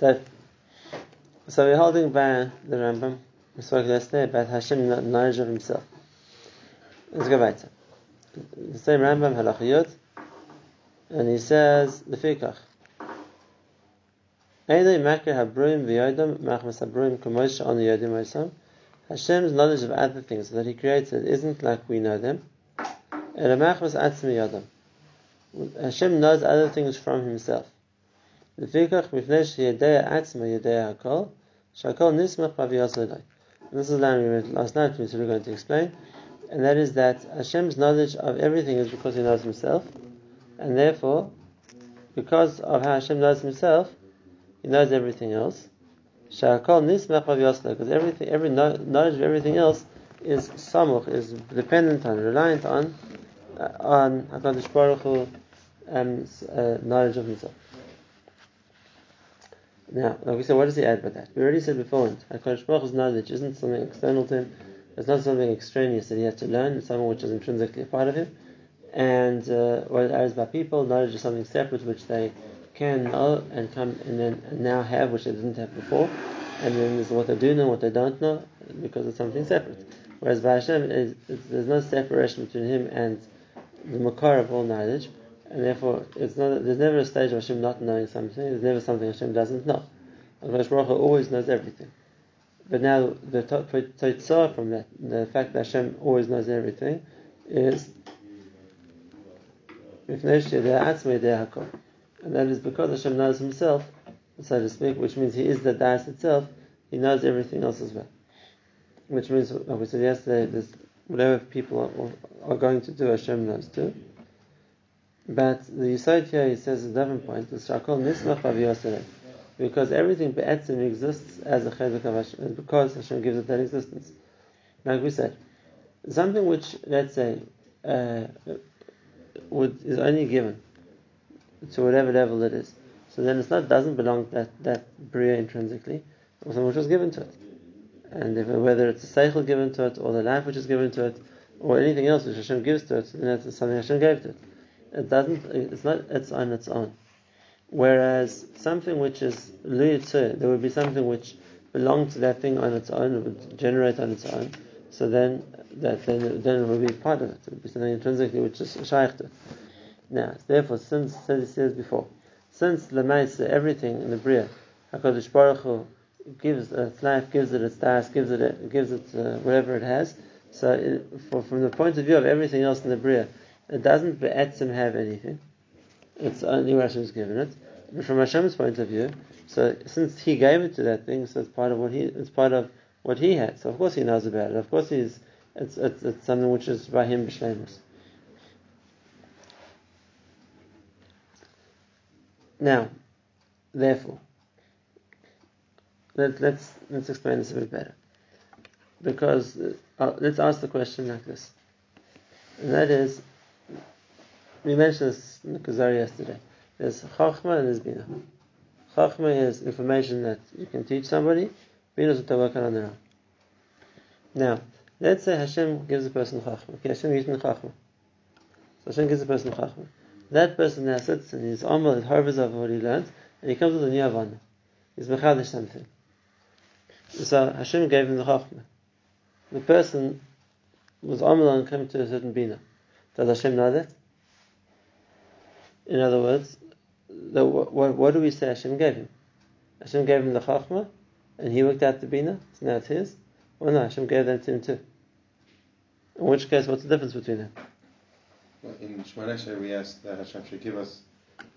So, so we're holding by the Rambam. We spoke yesterday about Hashem knowledge of Himself. Let's go back to the same Rambam Halachiyot, and he says the Fikach. Hashem's knowledge of other things that He created isn't like we know them. Hashem knows other things from Himself. Atzma hakol shakol nismach. This is the line we read last night, which we're going to explain, and that is that Hashem's knowledge of everything is because He knows Himself, and therefore, because of how Hashem knows Himself, He knows everything else. Shakol nismach because everything, every knowledge of everything else is samuch, is dependent on, reliant on, uh, on Hakadosh Baruch Hu, um, uh, knowledge of Himself. Now, like we said, what does he add by that? We already said before, HaKadosh Baruch Hu's knowledge isn't something external to him, it's not something extraneous that he has to learn, it's something which is intrinsically a part of him. And uh, whereas by people, knowledge is something separate which they can know and come and then now have which they didn't have before. And then there's what they do know, what they don't know, because it's something separate. Whereas by Hashem, it's, there's no separation between him and the makar of all knowledge and therefore it's not, there's never a stage of Hashem not knowing something. There's never something Hashem doesn't know. Allah Baruch always knows everything. But now the totzah from that, the fact that Hashem always knows everything, is and that is because Hashem knows Himself, so to speak, which means He is the Das itself. He knows everything else as well. Which means, like we said yesterday, whatever people are, are going to do, Hashem knows too. But the Yisod here, he says a different point, is Shakol Nismach Because everything Be'etzim exists as a chedek of Hashem, because Hashem gives it that existence. Like we said, something which, let's say, uh, would, is only given to whatever level it is. So then it's not doesn't belong that that bria intrinsically, or something which was given to it. And if, whether it's a seichel given to it, or the life which is given to it, or anything else which Hashem gives to it, then that's something Hashem gave to it it doesn't. It's not. It's on its own. Whereas something which is luyitzu, there would be something which belonged to that thing on its own, it would generate on its own. So then, that then, then it would be part of it. It would be something intrinsically which is shaykh to. Now, therefore, since as he says before, since the lemaisa everything in the bria, Hakadosh Baruch Hu gives its life, gives it its das, gives it gives it uh, whatever it has. So, it, for, from the point of view of everything else in the bria, it doesn't be'etzim have anything. It's only what Hashem's given it. But from Hashem's point of view, so since He gave it to that thing, so it's part of what He, it's part of what He had. So of course He knows about it. Of course He's, it's, it's, it's something which is by Him b'shlemus. Now, therefore, let, let's, let's explain this a bit better. Because uh, let's ask the question like this, and that is, we mentioned this in the Kuzari yesterday. There's Chachma and there's Bina. Chachma is information that you can teach somebody. Bina is what they work on their own. Now, let's say Hashem gives a person Chachma. Okay, Hashem gives me Chachma. So Hashem gives a person Chachma. That person now sits and he's amal, he hovers over what he learned, and he comes with a new Havana. He's Mechadish something. So Hashem gave him the Chachma. The person was amal and came to a certain Bina. Does Hashem know that? In other words, the, what, what, do we say Hashem gave him? Hashem gave him the Chachma, and he worked out the Bina, so now it's his? Well, no, Hashem gave that to him too. In which case, what's the difference between them? Well, in Shemona we asked that Hashem should give us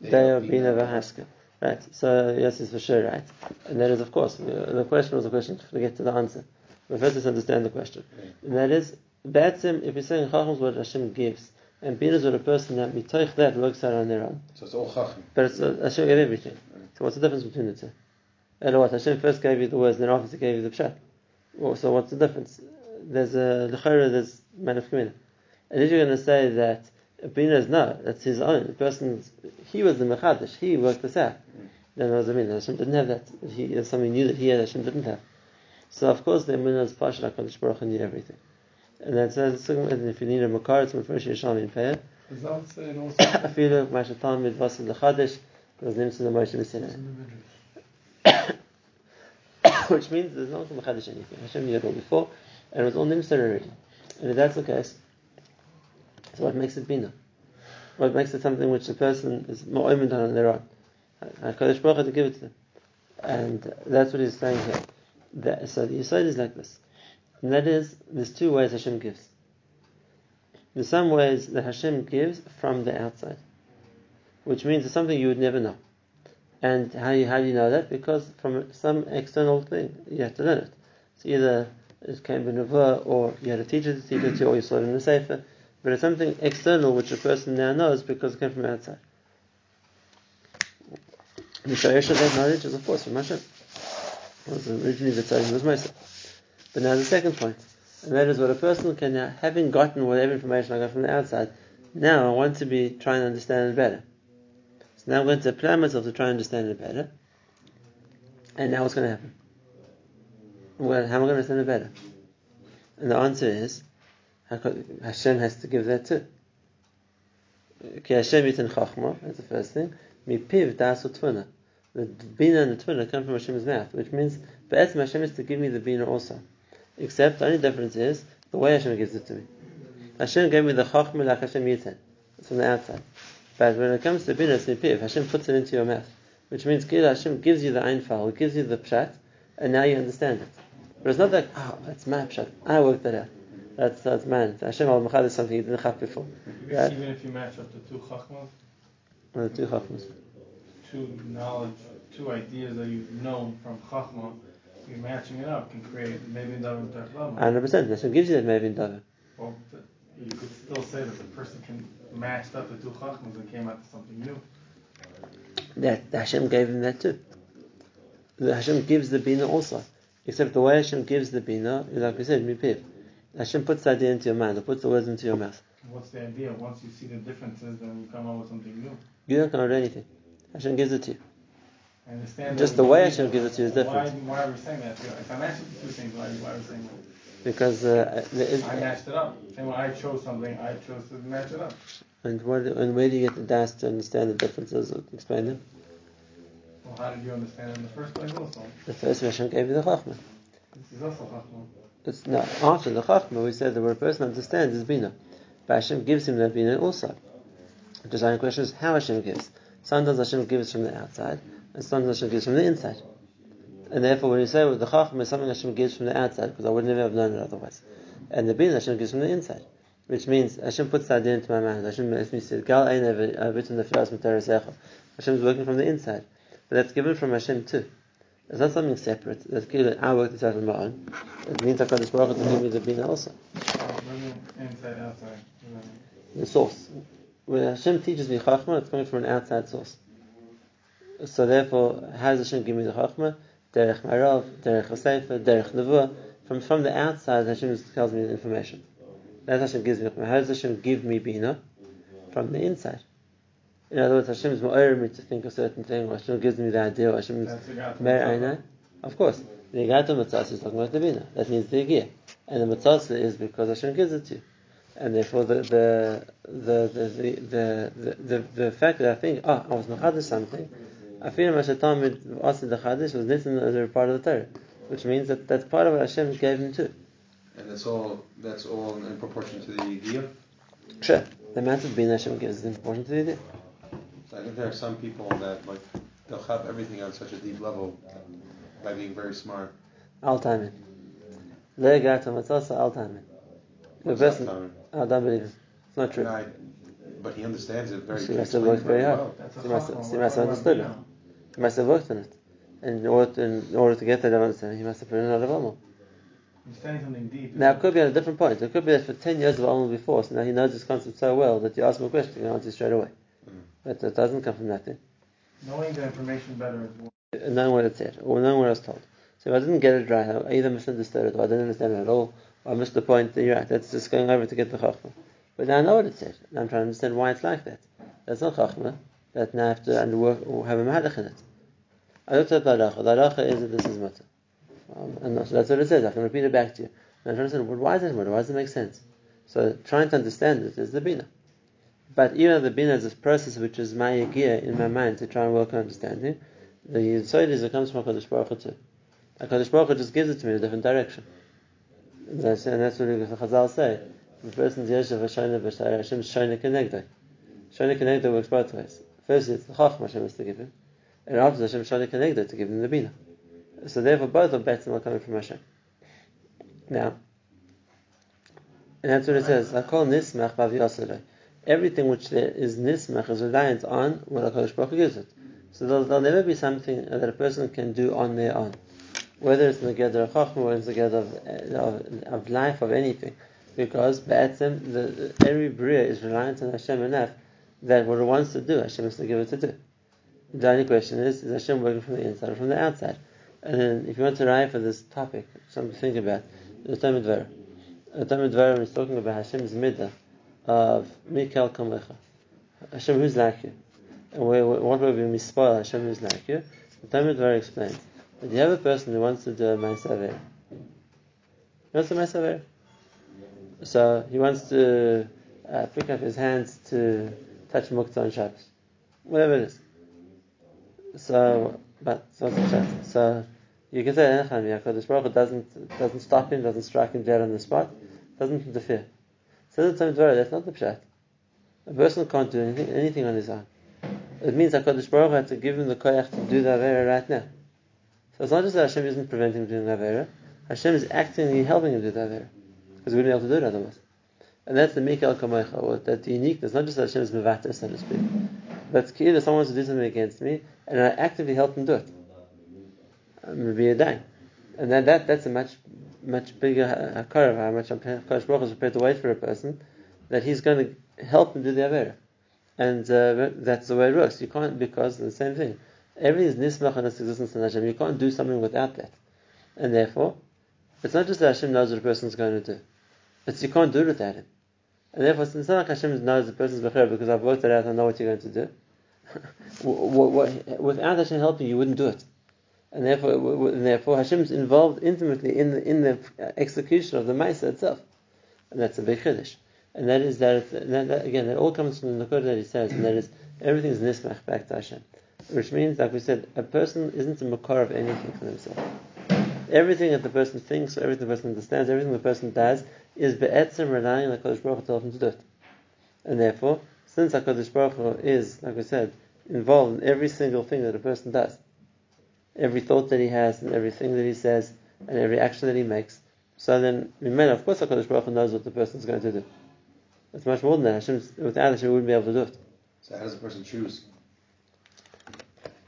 Deo Bina Vahaska. Right, so yes, it's for sure right. And that is, of course, the question was a question to get to the answer. But first, let's understand the question. And that is, Batsim, if you're saying Chacham is what Hashem gives, and Binas are a person that mitoich that works out on their own. So it's all chacham. But it's, uh, Hashem gave everything. So what's the difference between the two? And what Hashem first gave you the words, then obviously gave you the pshat. Well, so what's the difference? There's a lechera, there's man of community. And if you're going to say that Bina is no, that's his own. The person, he was the mechadish. He worked this out. Then what does it mean? Hashem didn't have that. He, there's something new that he had. Hashem didn't have. So of course the Emunah is partial. Hakadosh Baruch Hu knew everything. And that says, if you need a makar, it's Mefresh Yisham in Peh. Does that say also? Afilu Mashatam Midvasim Lechadesh, because names in the Messina. Which means there's no one to machadish anything. Hashem knew it all before, and it was all nimsar already. And if that's the case, so what makes it bina? What makes it something which the person is more omen on their own? HaKadosh Baruch Hu to give it to them. And that's what he's saying here. That, so the Yisod is like this. And that is, there's two ways Hashem gives. There's some ways that Hashem gives from the outside, which means it's something you would never know. And how, you, how do you know that? Because from some external thing, you have to learn it. It's either it came from Nevuah, or you had a teacher to teach it to, or you saw it in the Sefer. But it's something external which a person now knows because it came from outside. The Shayesha that knowledge is of course from Hashem. It was originally the Tzaddik was Moshe. But now the second point, and that is what a person can now, having gotten whatever information I got from the outside, now I want to be trying to understand it better. So now I'm going to apply myself to try and understand it better. And now what's going to happen? Well, how am I going to understand it better? And the answer is, Hashem has to give that too. Ki Hashem yitin chachma, that's the first thing. Mi piv das. The bina and the tvuna come from Hashem's mouth, which means, Be'etzim Hashem has to give me the bina also. Except, the only difference is, the way Hashem gives it to me. Hashem gave me the chachma like Hashem yitin. It's from the outside. But when it comes to bina, mi. Hashem puts it into your mouth. Which means, Hashem gives you the einfal, it gives you the pshat, and now you understand it. But it's not like, oh, it's my pshat. I worked that out. That's that's man. Hashem al Machad is something you didn't have before. Right? Even if you match up the two chachmas, the uh, two chachmas, two knowledge, two ideas that you've known from chachma, you're matching it up can create maybe davar tarlama. Hundred percent. Hashem gives you that maybe davar. Well, you could still say that the person can match up the two chachmas and came out to something new. That Hashem gave him that too. The Hashem gives the bina also, except the way Hashem gives the bina, like we said, mipiv. Hashem puts the idea into your mind, or puts the words into your mouth. What's the idea? Once you see the differences, then you come up with something new. You don't come up with anything. Hashem gives it to you. Understand. Just the way Hashem gives it to you is different. Why, why are we saying that? If I match the two things, why, why are we saying that? Because uh, is, I matched it up. And when I chose something, I chose to match it up. And, what, and where do you get the das to understand the differences explain them? Well, how did you understand it in the first place also? The first Hashem gave you the Chachma. This is also Chachma. It's not after the Chachma, we said that what a person understands is Bina. But Hashem gives him that Bina also. The only question is how Hashem gives. Sometimes Hashem gives from the outside, and sometimes Hashem gives from the inside. And therefore, when you say well, the Chachma is something Hashem gives from the outside, because I would never have known it otherwise. And the Bina Hashem gives from the inside. Which means Hashem puts that idea into my mind. Hashem makes me say, Gal Ein uh, written the first Hashem is working from the inside. But that's given from Hashem too. It's not something separate. That's clear I work this out on my own. It means HaKadosh Baruch Hu to give me the bina also. Inside, outside. The source. When Hashem teaches me Chachma, it's coming from an outside source. So therefore, how does Hashem give me the Chachma? Derech Marav, Derech Hasefer, Derech Nevuah. From, from the outside, Hashem tells me the information. That's Hashem gives me How does Hashem give me Bina? From the inside. In other words, Hashem is more me to think a certain thing, or Hashem gives me the idea, or Hashem is Mer Of course. The Igata Matzah is talking about the Bina. That means the Igiyah. And the Matzah is because Hashem gives it to you. And therefore, the the the the the, the, the, the fact that I think, oh, I was Machadish something, I feel Mashatamid asked the Chadish was written as a part of the Torah, which means that that's part of what Hashem gave him too. And that's all. That's all in proportion to the Igiyah. Sure, the amount of being Hashem gives is in proportion to the Igiyah. I think there are some people that like they'll have everything on such a deep level um, by being very smart. Al timing. Le'gata matzasa al timing. The person, I don't believe it. It's not true. I, but he understands it very. He must have worked very hard. He must, have, he must have understood it. He must have worked on it. And in order to, in order to get that understanding, he must have put in a lot of Amal. something deep. Now, it could be on a different point. It could be that for 10 years of Amal before, so now he knows this concept so well that you ask him a question, and he answers straight away. Mm. But it doesn't come from nothing. Knowing the information better is more. Knowing what it said, or knowing what I was told. So if I didn't get it right, I either misunderstood it, or I didn't understand it at all, or I missed the point, then you're right, that's just going over to get the Chachma. But now I know what it said, and I'm trying to understand why it's like that. That's not Chachma, that now have to work or have a Mahadach in it. At the Halacha is that this is Mutter. Um, and so that's what it says, I can repeat it back to you. And I'm trying to understand, well, why is it Mutter? Why does it make sense? So trying to understand it is the Bina. But even the bina is a process which is my gear in my mind to try and work on understanding. The Yisoid is it comes from HaKadosh Baruch Hu too. HaKadosh Baruch Hu just gives it to me in a different direction. And that's, and that's what the Chazal say. The person's Yeshav Hashanah B'Shai Hashem's Shana Kenegdai. Shana Kenegdai works both ways. First, it's the Chachma Hashem has to give him, and after Hashem Shana Kenegdai to give him the Bina. So therefore, both are better than coming from Hashem. Now, and that's what it says. Hakol nismach b'avi Everything which there is nismach is reliant on what HaKadosh Baruch Hu gives it. So there'll, there'll, never be something that a person can do on their own. Whether it's in the gather of chachma, or it's the gather of, of, of, life, of anything. Because Ba'atzim, the, every bria is reliant on Hashem enough that what it wants to do, Hashem has to give it to do. The only question is, is Hashem working from the inside or from the outside? And then if you want to write for this topic, something to think about, the Tomer Devorah. The Tomer Devorah is talking about Hashem's midah of Mikal Kamecha. Hashem, who's like you? And what way we spoil Hashem, who's like you? The Tomer Devorah explains that you have a person who wants to do a Ma'asaver. He wants a Ma'asaver. So he wants to uh, pick up his hands to touch Muktzah on Shabbos. Whatever it is. So, but, so, so you can say eh, Enecham Yaakov Baruch doesn't doesn't stop him, doesn't strike him dead on the spot, doesn't interfere. So that's not the pshat. A person can't do anything anything on his own. It means Hakadosh Baruch had to give him the koyach to do the avera right now. So it's not just that Hashem isn't preventing him doing the avera. Hashem is actively helping him do the avera because we wouldn't be able to do it otherwise. And that's the Mikal Kamoicha, that the uniqueness, not just that Hashem is Mevata, so to speak, but that someone wants to do something against me, and I actively help him do it. Rabbi Yadai. And then that, that's a much much bigger hakar of how much Hakadosh Baruch is prepared to wait for a person that he's going to help him do the avera, and uh, that's the way it works. You can't because the same thing. Everything is nismach on its existence in Hashem. You can't do something without that, and therefore, it's not just that Hashem knows what a person is going to do; it's you can't do it without him. And therefore, it's not like Hashem knows the person's becher because I've worked it out and I know what you're going to do. Without Hashem helping, you wouldn't do it and therefore, and therefore Hashem is involved intimately in the in the execution of the Maisa itself, and that's a big chiddush. And that is that, that, that, again that all comes from the Nakoda that he says, and that is everything is nismach back to Hashem, which means, like we said, a person isn't a makar of anything for himself. Everything that the person thinks, everything the person understands, everything the person does is be'etzim relying on Hakadosh Baruch Hu to help him to do it. And therefore, since Hakadosh Baruch Hu is, like we said, involved in every single thing that a person does, every thought that he has and everything that he says and every action that he makes. So then, of course, HaKadosh Baruch Hu knows what the person is going to do. It's much more than that. Hashem, without Hashem, we wouldn't be able to do it. So how does a person choose?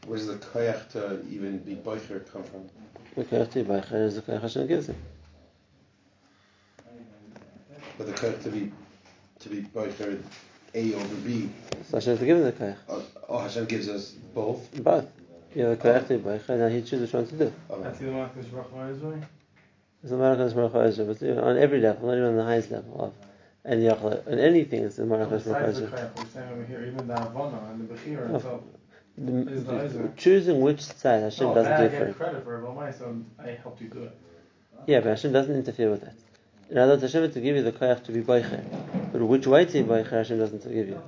Where does the koyach to even be boicher come from? The koyach to be boicher is the koyach Hashem gives him. But the koyach to be to be boicher A over B. So Hashem has to give him the koyach. Oh, oh, Hashem gives us both. Both. You have a corrective baicha, and he chooses which one to do. Oh. That's the one Hakadosh Baruch Hu. It's a Marakash Baruch but on every level, not even on the highest level of any yachla, and anything is the Marakash Baruch Besides the koyach, we're saying over here, even the Havana and the Bechira itself. The, choosing which side Hashem no, doesn't I give get for it. credit for it, but my son, I helped you do it. Yeah, but Hashem doesn't interfere with that. In other words, Hashem has to give you the koyach to be boicher, but which way to be boicher Hashem doesn't give you.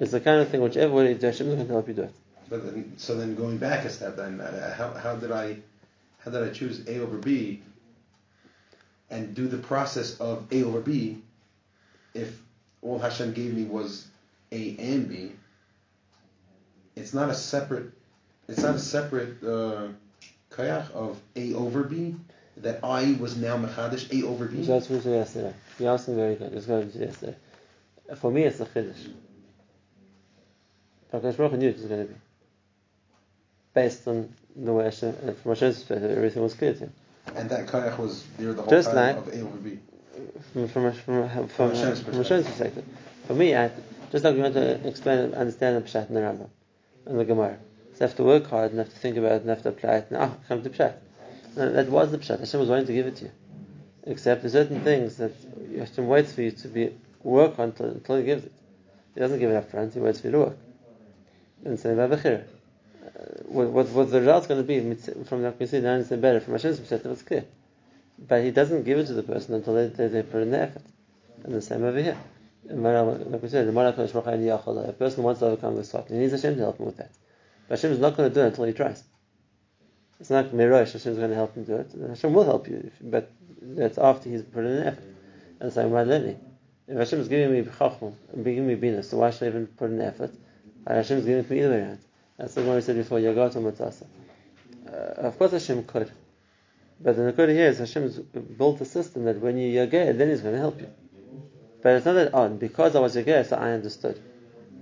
It's the kind of thing which everybody Hashem is going to help you do it. But then, so then going back a step, then uh, how, how did I how did I choose A over B and do the process of A over B if all Hashem gave me was A and B? It's not a separate. It's not a separate uh, kayach of A over B that I was now mechadish A over B. That's what you yesterday. You asked me very good. It's going to yesterday. For me, it's a chiddush. HaKadosh Baruch knew it was going to be. Based on the way Hashem, from Hashem's perspective, everything was clear to him. And that koyach was there the whole Just time like, of A over B. From, from, from, from, from, Hashem's from Hashem's perspective. For me, I, just like we want to explain, understand the Pshat in the Rambam, and the Gemara. So have to work hard and have to think about it and have to apply it and ah, come to Pshat. That was the Pshat. Hashem was wanting to give it to you. Except there's certain things that Hashem waits for you to be work on until, until He gives it. He doesn't give it up front, He waits for you to work and say Vavachir. What, what, what the result's going to be from the see now it's better from Hashem's perspective it's clear but he doesn't give it to the person until they, they, they put in the effort and the same over here like we said, a person wants to overcome this spot. He needs Hashem to help him with that. But Hashem is not going to do it until he tries. It's not Mirosh, Hashem is going to help him do it. Hashem will help you, but that's after he's put in an effort. And the same way learning. If Hashem is giving me chachma giving me bina, so why should I even put in effort? And Hashem is giving it me either way around. That's what we said before, Yagat Matzasa. Uh, of course Hashem could. But the Nakuda here is Hashem has built a system that when you Yageh, then He's going to help you. But it's not that, oh, because I was your guest, I understood.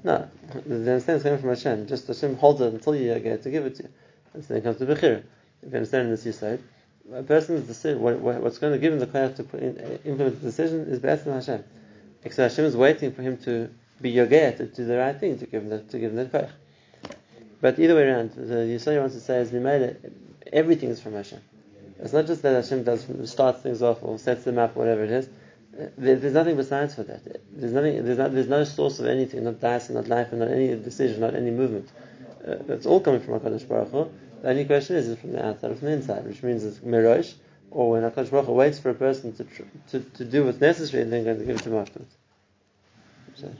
No, the understanding is coming from Hashem. Just Hashem holds it until you Yageh to give it to you. And so comes to Bechir. If you understand this, you say, a person's decision, what, what's going to give him the koyach to in, uh, implement the decision is better than Hashem. Except Hashem is waiting for him to be your guest, to do the right thing, to give him the, to give him the koyach. But either way around, the Yisrael wants to say is, we made it, everything is from Hashem. It's not just that Hashem does starts things off or sets them up, whatever it is. There, there's nothing besides for that. There's nothing. There's, not, there's no source of anything, not dice, not life, and not any decision, not any movement. Uh, it's all coming from Hakadosh Baruch Hu. The only question is, is from the outside or from the inside, which means it's mirosh, or when Hakadosh Baruch Hu waits for a person to, to to do what's necessary, and then going to give it to him afterwards. So.